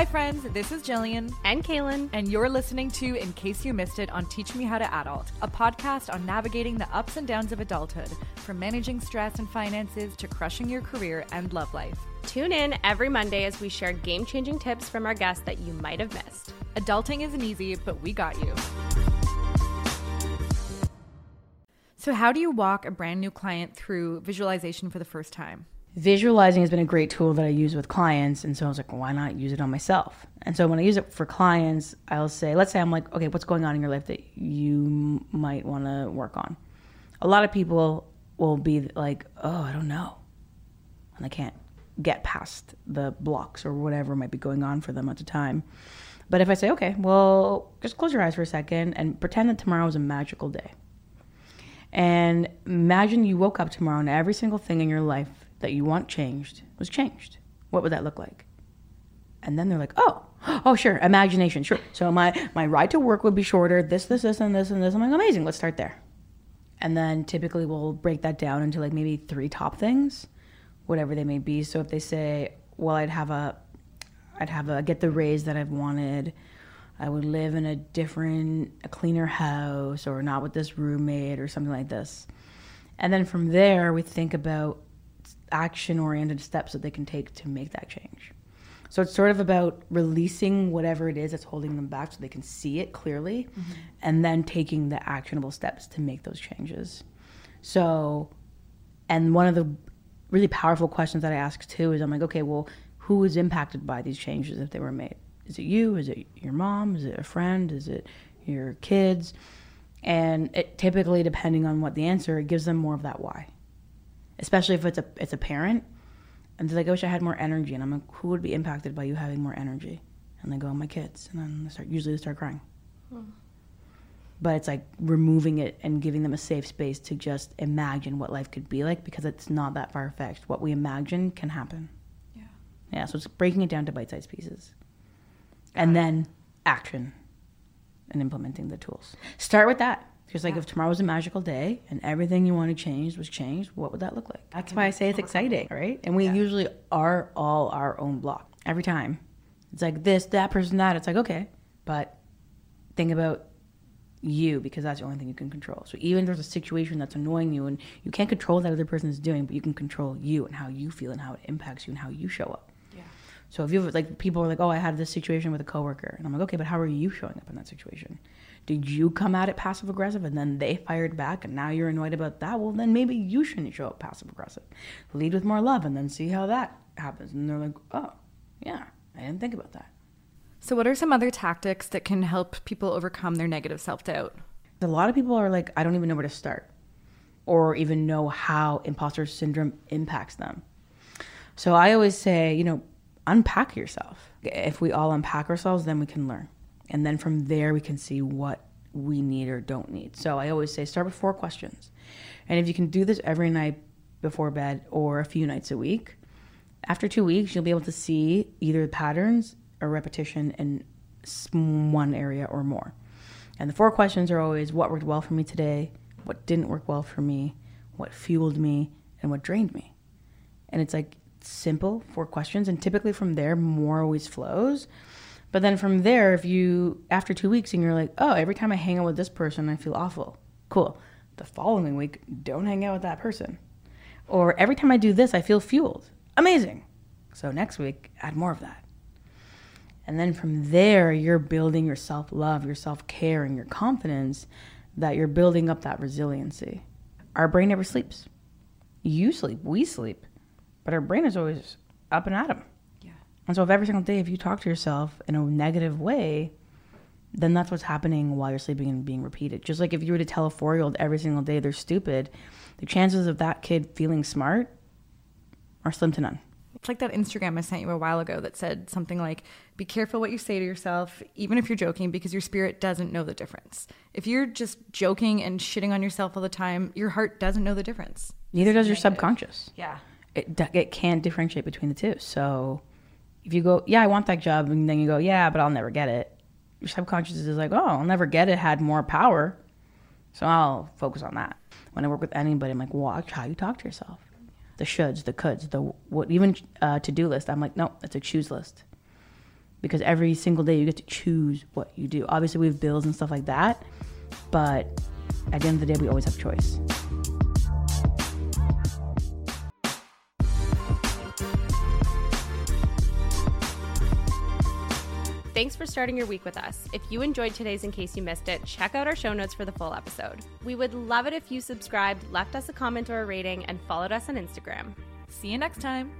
Hi, friends. This is Jillian. And Kaylin. And you're listening to In Case You Missed It on Teach Me How to Adult, a podcast on navigating the ups and downs of adulthood, from managing stress and finances to crushing your career and love life. Tune in every Monday as we share game changing tips from our guests that you might have missed. Adulting isn't easy, but we got you. So, how do you walk a brand new client through visualization for the first time? Visualizing has been a great tool that I use with clients. And so I was like, why not use it on myself? And so when I use it for clients, I'll say, let's say I'm like, okay, what's going on in your life that you might want to work on? A lot of people will be like, oh, I don't know. And I can't get past the blocks or whatever might be going on for them at the time. But if I say, okay, well, just close your eyes for a second and pretend that tomorrow is a magical day. And imagine you woke up tomorrow and every single thing in your life that you want changed was changed. What would that look like? And then they're like, oh, oh, sure, imagination, sure. So my, my ride to work would be shorter, this, this, this, and this, and this. I'm like, amazing, let's start there. And then typically we'll break that down into like maybe three top things, whatever they may be. So if they say, well, I'd have a, I'd have a, get the raise that I've wanted, I would live in a different, a cleaner house or not with this roommate or something like this. And then from there, we think about action oriented steps that they can take to make that change. So it's sort of about releasing whatever it is that's holding them back so they can see it clearly mm-hmm. and then taking the actionable steps to make those changes. So, and one of the really powerful questions that I ask too is I'm like, okay, well, who is impacted by these changes if they were made? Is it you? Is it your mom? Is it a friend? Is it your kids? And it typically, depending on what the answer, it gives them more of that why. Especially if it's a it's a parent, and they're like, "I wish I had more energy," and I'm like, "Who would be impacted by you having more energy?" And they go, "My kids," and then they start usually they start crying. Hmm. But it's like removing it and giving them a safe space to just imagine what life could be like because it's not that far fetched. What we imagine can happen. Yeah. Yeah. So it's breaking it down to bite-sized pieces and then action and implementing the tools. Start with that. Because like yeah. if tomorrow was a magical day and everything you want to change was changed, what would that look like? That's why I say it's exciting, right? And we yeah. usually are all our own block every time. It's like this, that person, that. It's like okay, but think about you because that's the only thing you can control. So even if there's a situation that's annoying you and you can't control what that other person is doing, but you can control you and how you feel and how it impacts you and how you show up. So if you have like people are like, oh, I had this situation with a coworker, and I'm like, okay, but how are you showing up in that situation? Did you come at it passive aggressive and then they fired back and now you're annoyed about that? Well, then maybe you shouldn't show up passive aggressive. Lead with more love and then see how that happens. And they're like, oh, yeah, I didn't think about that. So, what are some other tactics that can help people overcome their negative self doubt? A lot of people are like, I don't even know where to start or even know how imposter syndrome impacts them. So, I always say, you know, unpack yourself. If we all unpack ourselves, then we can learn. And then from there, we can see what we need or don't need. So I always say start with four questions. And if you can do this every night before bed or a few nights a week, after two weeks, you'll be able to see either patterns or repetition in one area or more. And the four questions are always what worked well for me today, what didn't work well for me, what fueled me, and what drained me. And it's like simple four questions and typically from there more always flows. But then from there if you after two weeks and you're like oh every time i hang out with this person i feel awful. Cool. The following week don't hang out with that person. Or every time i do this i feel fueled. Amazing. So next week add more of that. And then from there you're building your self-love your self-care and your confidence that you're building up that resiliency. Our brain never sleeps. You sleep we sleep but our brain is always up and at them. Yeah. And so if every single day, if you talk to yourself in a negative way, then that's what's happening while you're sleeping and being repeated. Just like if you were to tell a four year old every single day they're stupid, the chances of that kid feeling smart are slim to none. It's like that Instagram I sent you a while ago that said something like, be careful what you say to yourself, even if you're joking, because your spirit doesn't know the difference. If you're just joking and shitting on yourself all the time, your heart doesn't know the difference. Neither does your subconscious. Yeah it, it can't differentiate between the two. So if you go, yeah, I want that job, and then you go, yeah, but I'll never get it. Your subconscious is like, oh, I'll never get it. Had more power, so I'll focus on that. When I work with anybody, I'm like, watch how you talk to yourself. The shoulds, the coulds, the what, even uh, to do list. I'm like, no, it's a choose list. because every single day you get to choose what you do. Obviously, we have bills and stuff like that, but at the end of the day, we always have choice. Thanks for starting your week with us. If you enjoyed today's in case you missed it, check out our show notes for the full episode. We would love it if you subscribed, left us a comment or a rating, and followed us on Instagram. See you next time.